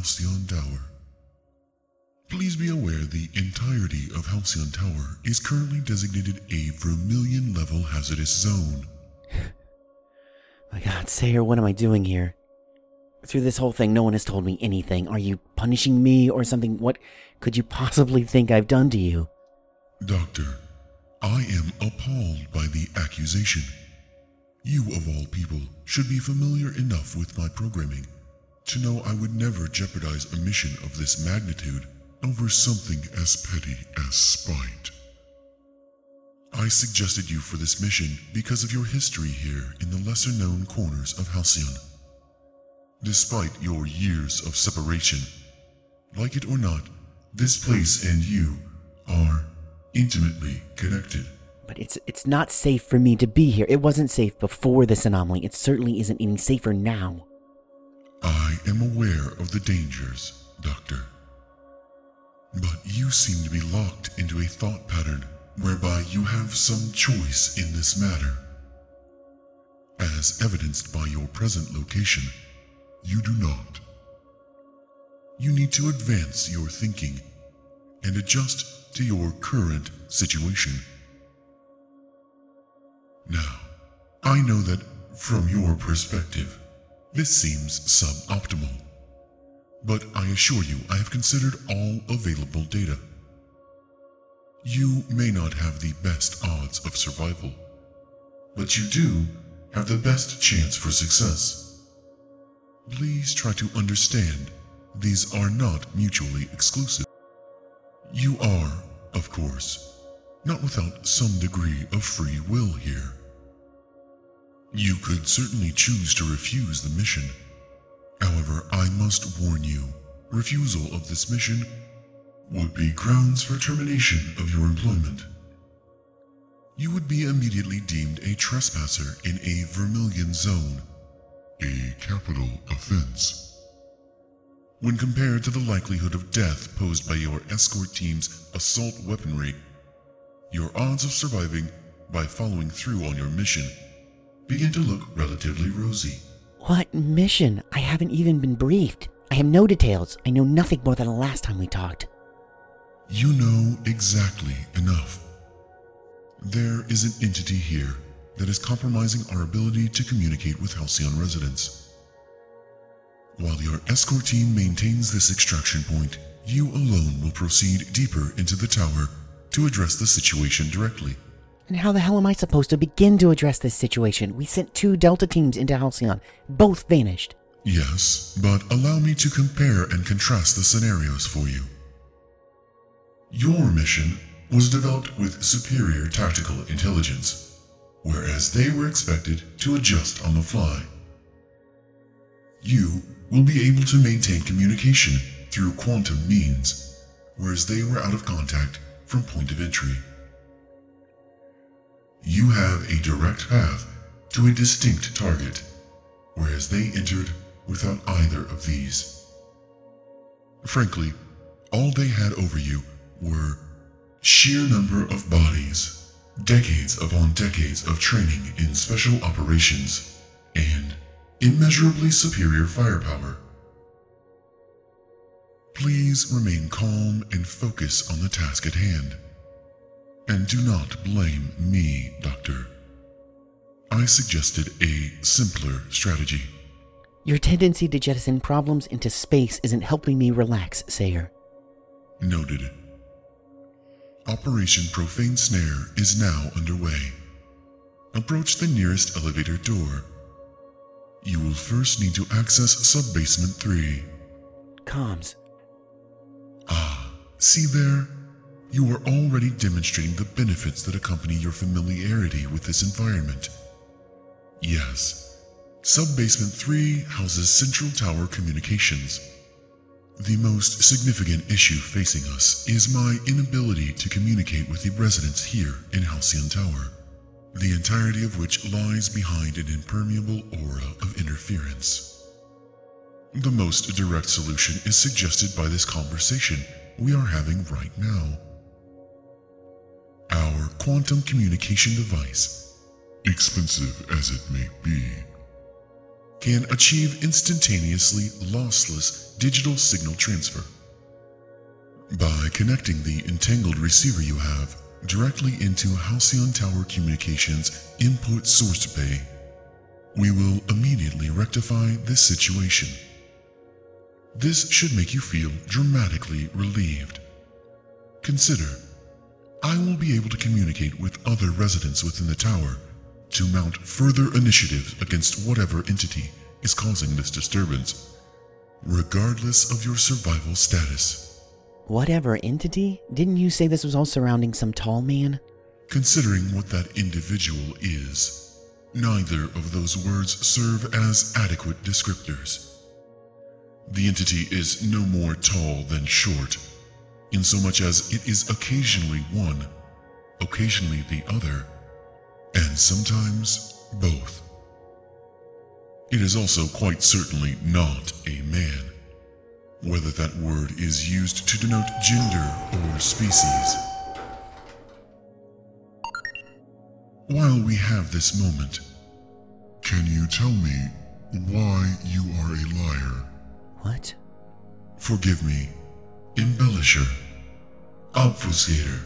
Halcyon Tower. Please be aware the entirety of Halcyon Tower is currently designated a Vermilion level hazardous zone. My god, Sayer, what am I doing here? Through this whole thing, no one has told me anything. Are you punishing me or something? What could you possibly think I've done to you? Doctor, I am appalled by the accusation. You, of all people, should be familiar enough with my programming to know I would never jeopardize a mission of this magnitude over something as petty as spite. I suggested you for this mission because of your history here in the lesser known corners of Halcyon. Despite your years of separation, like it or not, this place and you are intimately connected. But it's it's not safe for me to be here. It wasn't safe before this anomaly. It certainly isn't any safer now. I am aware of the dangers, Doctor. But you seem to be locked into a thought pattern whereby you have some choice in this matter. As evidenced by your present location, you do not. You need to advance your thinking and adjust to your current situation. Now, I know that from your perspective, this seems suboptimal. But I assure you, I have considered all available data. You may not have the best odds of survival, but you do have the best chance for success. Please try to understand these are not mutually exclusive. You are, of course, not without some degree of free will here. You could certainly choose to refuse the mission. However, I must warn you refusal of this mission would be grounds for termination of your employment. You would be immediately deemed a trespasser in a Vermilion zone, a capital offense. When compared to the likelihood of death posed by your escort team's assault weaponry, your odds of surviving by following through on your mission begin to look relatively rosy. What mission? I haven't even been briefed. I have no details. I know nothing more than the last time we talked. You know exactly enough. There is an entity here that is compromising our ability to communicate with Halcyon residents. While your escort team maintains this extraction point, you alone will proceed deeper into the tower to address the situation directly. And how the hell am I supposed to begin to address this situation? We sent two Delta teams into Halcyon. Both vanished. Yes, but allow me to compare and contrast the scenarios for you. Your mission was developed with superior tactical intelligence, whereas they were expected to adjust on the fly. You will be able to maintain communication through quantum means, whereas they were out of contact from point of entry. You have a direct path to a distinct target, whereas they entered without either of these. Frankly, all they had over you were sheer number of bodies, decades upon decades of training in special operations, and immeasurably superior firepower. Please remain calm and focus on the task at hand. And do not blame me, Doctor. I suggested a simpler strategy. Your tendency to jettison problems into space isn't helping me relax, Sayer. Noted. Operation Profane Snare is now underway. Approach the nearest elevator door. You will first need to access Subbasement 3. Comms. Ah, see there? You are already demonstrating the benefits that accompany your familiarity with this environment. Yes, Subbasement 3 houses Central Tower Communications. The most significant issue facing us is my inability to communicate with the residents here in Halcyon Tower, the entirety of which lies behind an impermeable aura of interference. The most direct solution is suggested by this conversation we are having right now. Our quantum communication device, expensive as it may be, can achieve instantaneously lossless digital signal transfer. By connecting the entangled receiver you have directly into Halcyon Tower Communications input source bay, we will immediately rectify this situation. This should make you feel dramatically relieved. Consider, I will be able to communicate with other residents within the tower to mount further initiatives against whatever entity is causing this disturbance, regardless of your survival status. Whatever entity? Didn't you say this was all surrounding some tall man? Considering what that individual is, neither of those words serve as adequate descriptors. The entity is no more tall than short, insomuch as it is occasionally one, occasionally the other, and sometimes both. It is also quite certainly not a man, whether that word is used to denote gender or species. While we have this moment, can you tell me why you are a liar? What? Forgive me, embellisher, obfuscator.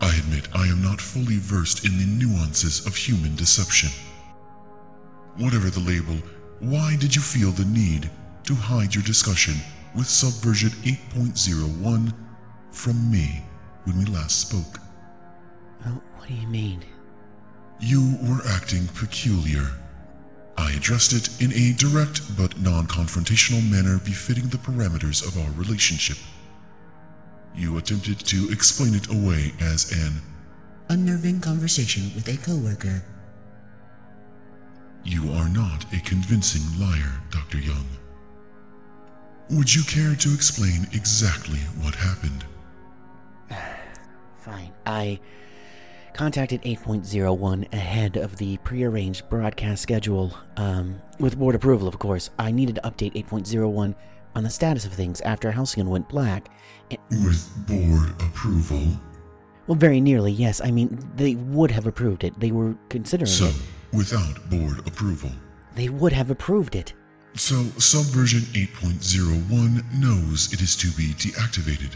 I admit I am not fully versed in the nuances of human deception. Whatever the label, why did you feel the need to hide your discussion with Subversion 8.01 from me when we last spoke? Oh, what do you mean? You were acting peculiar. I addressed it in a direct but non confrontational manner befitting the parameters of our relationship. You attempted to explain it away as an unnerving conversation with a coworker. You are not a convincing liar, Dr. Young. Would you care to explain exactly what happened? Fine. I contacted 8.01 ahead of the prearranged broadcast schedule, um, with board approval, of course. I needed to update 8.01 on the status of things after Halcyon went black. And, With board approval? well, very nearly, yes. I mean, they would have approved it. They were considering So, it. without board approval. They would have approved it. So, Subversion 8.01 knows it is to be deactivated.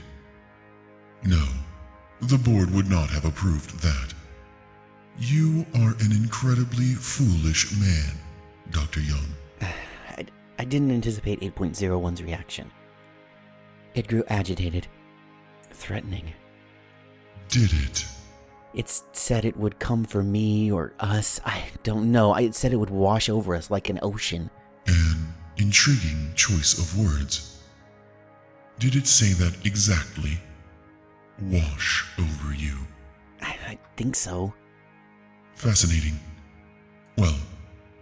No, the board would not have approved that. You are an incredibly foolish man, Dr. Young. I, I didn't anticipate 8.01's reaction. It grew agitated, threatening. Did it? It said it would come for me or us. I don't know. I- It said it would wash over us like an ocean. An intriguing choice of words. Did it say that exactly? Wash over you. I, I think so. Fascinating. Well,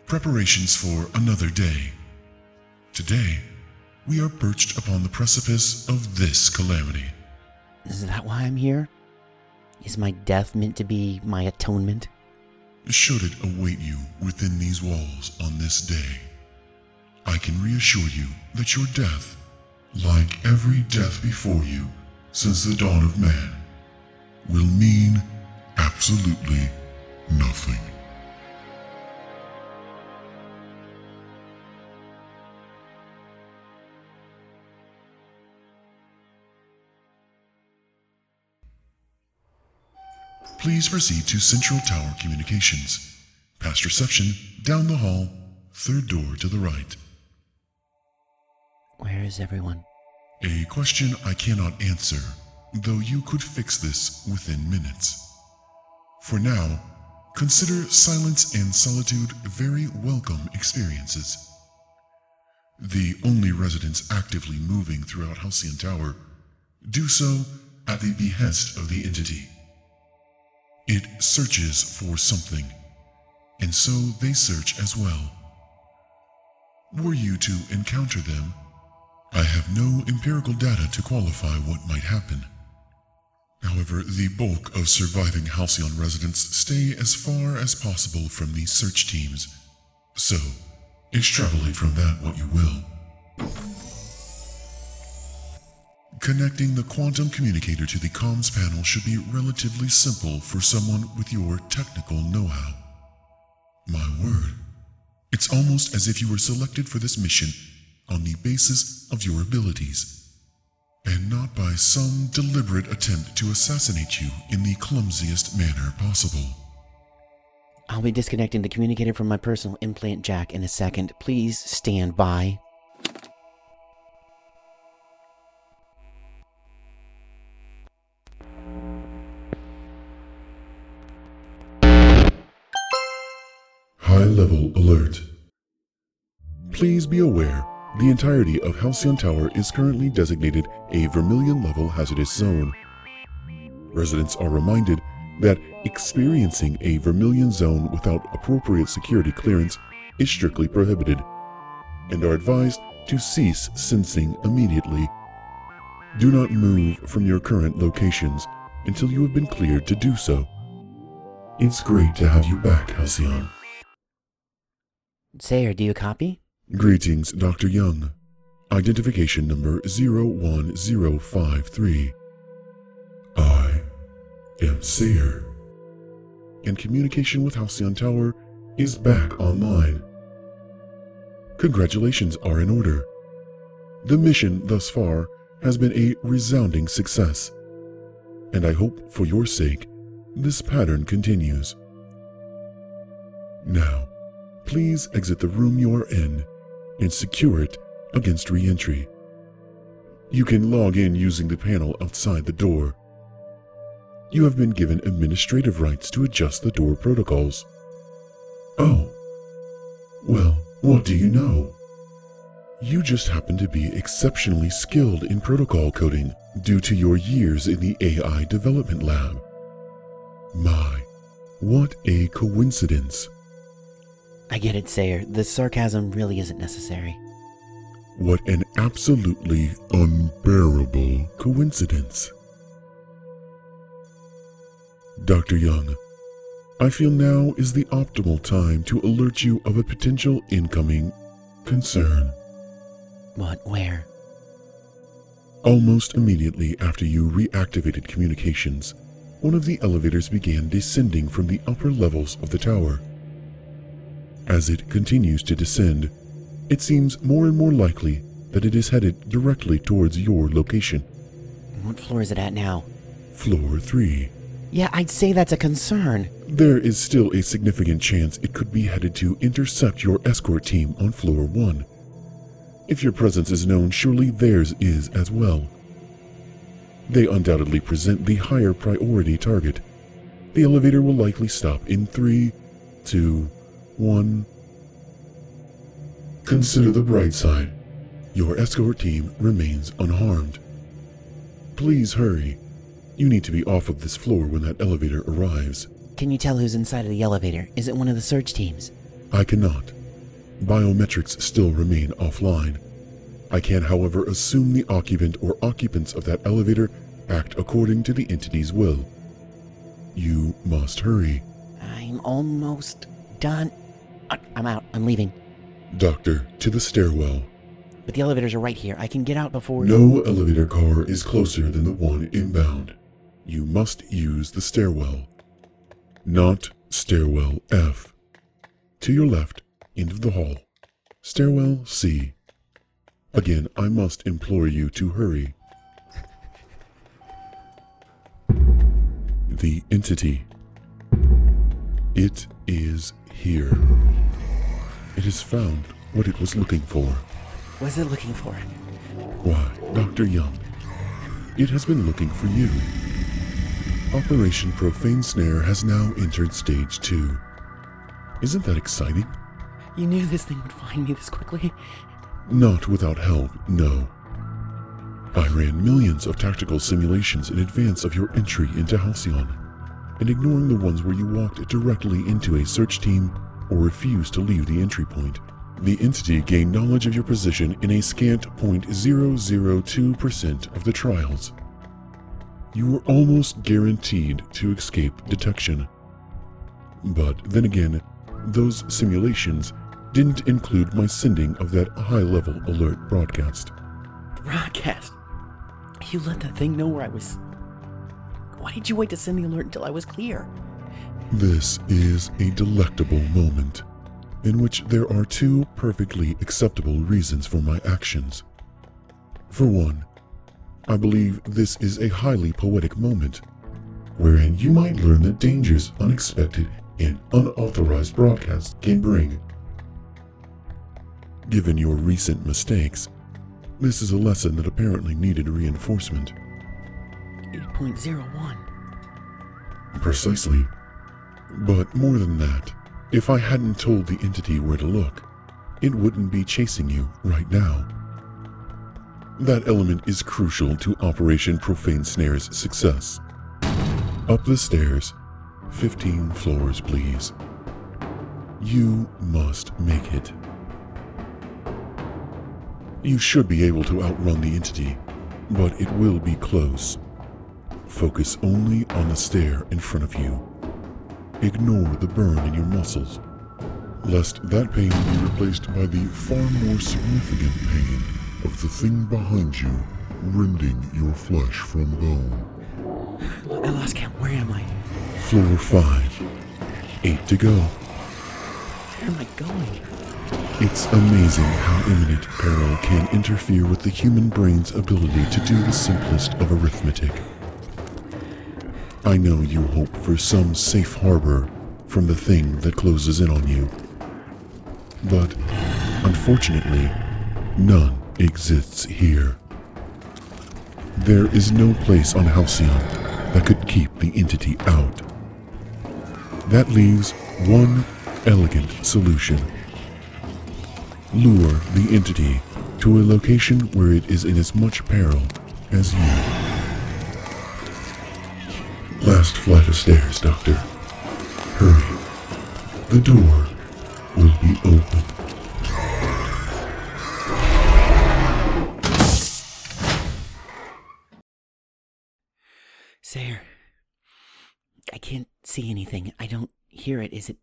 preparations for another day. Today, we are perched upon the precipice of this calamity. Is that why I'm here? Is my death meant to be my atonement? Should it await you within these walls on this day, I can reassure you that your death, like every death before you since the dawn of man, will mean absolutely nothing. Please proceed to Central Tower Communications. Past reception, down the hall, third door to the right. Where is everyone? A question I cannot answer, though you could fix this within minutes. For now, consider silence and solitude very welcome experiences. The only residents actively moving throughout Halcyon Tower do so at the behest of the entity. It searches for something, and so they search as well. Were you to encounter them, I have no empirical data to qualify what might happen. However, the bulk of surviving Halcyon residents stay as far as possible from these search teams. So, extrapolate from that what you will. Connecting the quantum communicator to the comms panel should be relatively simple for someone with your technical know how. My word, it's almost as if you were selected for this mission on the basis of your abilities, and not by some deliberate attempt to assassinate you in the clumsiest manner possible. I'll be disconnecting the communicator from my personal implant jack in a second. Please stand by. High level alert. Please be aware the entirety of Halcyon Tower is currently designated a Vermilion level hazardous zone. Residents are reminded that experiencing a Vermilion zone without appropriate security clearance is strictly prohibited and are advised to cease sensing immediately. Do not move from your current locations until you have been cleared to do so. It's great to have you back, Halcyon. Sayer, do you copy? Greetings, Dr. Young. Identification number 01053. I am Sayer. And communication with Halcyon Tower is back online. Congratulations are in order. The mission thus far has been a resounding success, and I hope for your sake this pattern continues. Now, please exit the room you are in and secure it against re entry. You can log in using the panel outside the door. You have been given administrative rights to adjust the door protocols. Oh. Well, what do you know? You just happen to be exceptionally skilled in protocol coding due to your years in the AI development lab. My, what a coincidence. I get it, Sayer. The sarcasm really isn't necessary. What an absolutely unbearable coincidence. Dr. Young, I feel now is the optimal time to alert you of a potential incoming concern. What? Where? Almost immediately after you reactivated communications, one of the elevators began descending from the upper levels of the tower. As it continues to descend, it seems more and more likely that it is headed directly towards your location, What floor is it at now? floor 3. Yeah, I'd say that's a concern. There is still a significant chance it could be headed to intercept your escort team on floor 1. If your presence is known, surely theirs is as well. They undoubtedly present the higher priority target. The elevator will likely stop in three, two, one. Consider the bright side. Your escort team remains unharmed. Please hurry. You need to be off of this floor when that elevator arrives. Can you tell who's inside of the elevator? Is it one of the search teams? I cannot. Biometrics still remain offline. I can, however, assume the occupant or occupants of that elevator act according to the entity's will. You must hurry. I'm almost done. I'm out. I'm leaving. Doctor, to the stairwell. But the elevators are right here. I can get out before. No elevator car is closer than the one inbound. You must use the stairwell. Not stairwell F. To your left, end of the hall. Stairwell C. Again, I must implore you to hurry. The entity. It is here. It has found what it was looking for. What's it looking for? Why, Dr. Young, it has been looking for you. Operation Profane Snare has now entered stage two. Isn't that exciting? You knew this thing would find me this quickly. Not without help, no. I ran millions of tactical simulations in advance of your entry into Halcyon, and ignoring the ones where you walked directly into a search team or refused to leave the entry point, the entity gained knowledge of your position in a scant 0.002% of the trials. You were almost guaranteed to escape detection. But then again, those simulations didn't include my sending of that high level alert broadcast. Broadcast. You let that thing know where I was. Why did you wait to send the alert until I was clear? This is a delectable moment in which there are two perfectly acceptable reasons for my actions. For one, I believe this is a highly poetic moment wherein you might learn the dangers unexpected and unauthorized broadcasts can bring. Given your recent mistakes, this is a lesson that apparently needed reinforcement. 8.01. Precisely. But more than that, if I hadn't told the entity where to look, it wouldn't be chasing you right now. That element is crucial to Operation Profane Snare's success. Up the stairs, 15 floors, please. You must make it. You should be able to outrun the entity, but it will be close. Focus only on the stair in front of you. Ignore the burn in your muscles, lest that pain be replaced by the far more significant pain of the thing behind you rending your flesh from bone. I lost count. Where am I? Floor 5. Eight to go. Where am I going? It's amazing how imminent peril can interfere with the human brain's ability to do the simplest of arithmetic. I know you hope for some safe harbor from the thing that closes in on you. But, unfortunately, none exists here. There is no place on Halcyon that could keep the entity out. That leaves one elegant solution. Lure the entity to a location where it is in as much peril as you. Last flight of stairs, Doctor. Hurry. The door will be open. Sayer. I can't see anything. I don't hear it. Is it.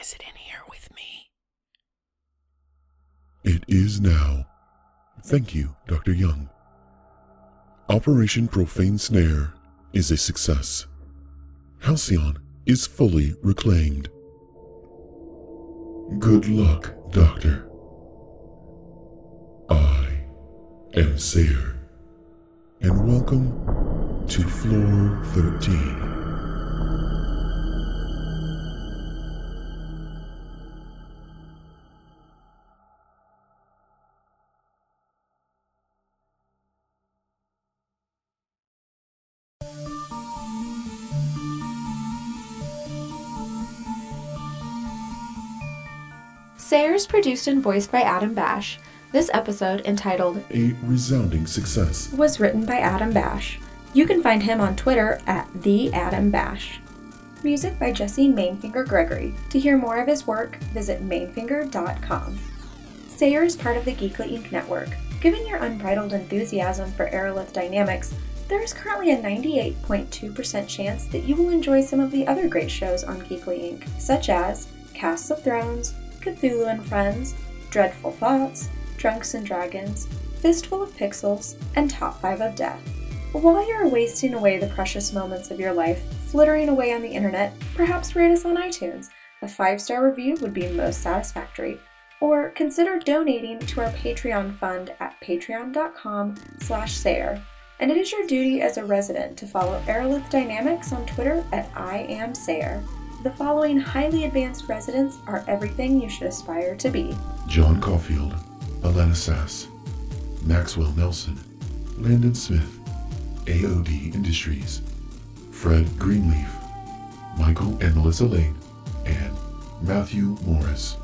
Is it in here with me? It is now. Thank you, Dr. Young. Operation Profane Snare is a success. Halcyon is fully reclaimed. Good luck, Doctor. I am Sayer, and welcome to Floor 13. Produced and voiced by Adam Bash. This episode, entitled A resounding success. was written by Adam Bash. You can find him on Twitter at the Adam Bash. Music by Jesse Mainfinger Gregory. To hear more of his work, visit mainfinger.com. Sayer is part of the Geekly Inc. network. Given your unbridled enthusiasm for Aerolith Dynamics, there is currently a 98.2% chance that you will enjoy some of the other great shows on Geekly Inc., such as Casts of Thrones, Cthulhu and Friends, Dreadful Thoughts, Drunks and Dragons, Fistful of Pixels, and Top 5 of Death. While you're wasting away the precious moments of your life flittering away on the internet, perhaps rate us on iTunes. A five star review would be most satisfactory. Or consider donating to our Patreon fund at patreon.com slash Sayer. And it is your duty as a resident to follow Aerolith Dynamics on Twitter at I am Sayer. The following highly advanced residents are everything you should aspire to be. John Caulfield, Alana Sass, Maxwell Nelson, Landon Smith, AOD Industries, Fred Greenleaf, Michael and Melissa Lane, and Matthew Morris.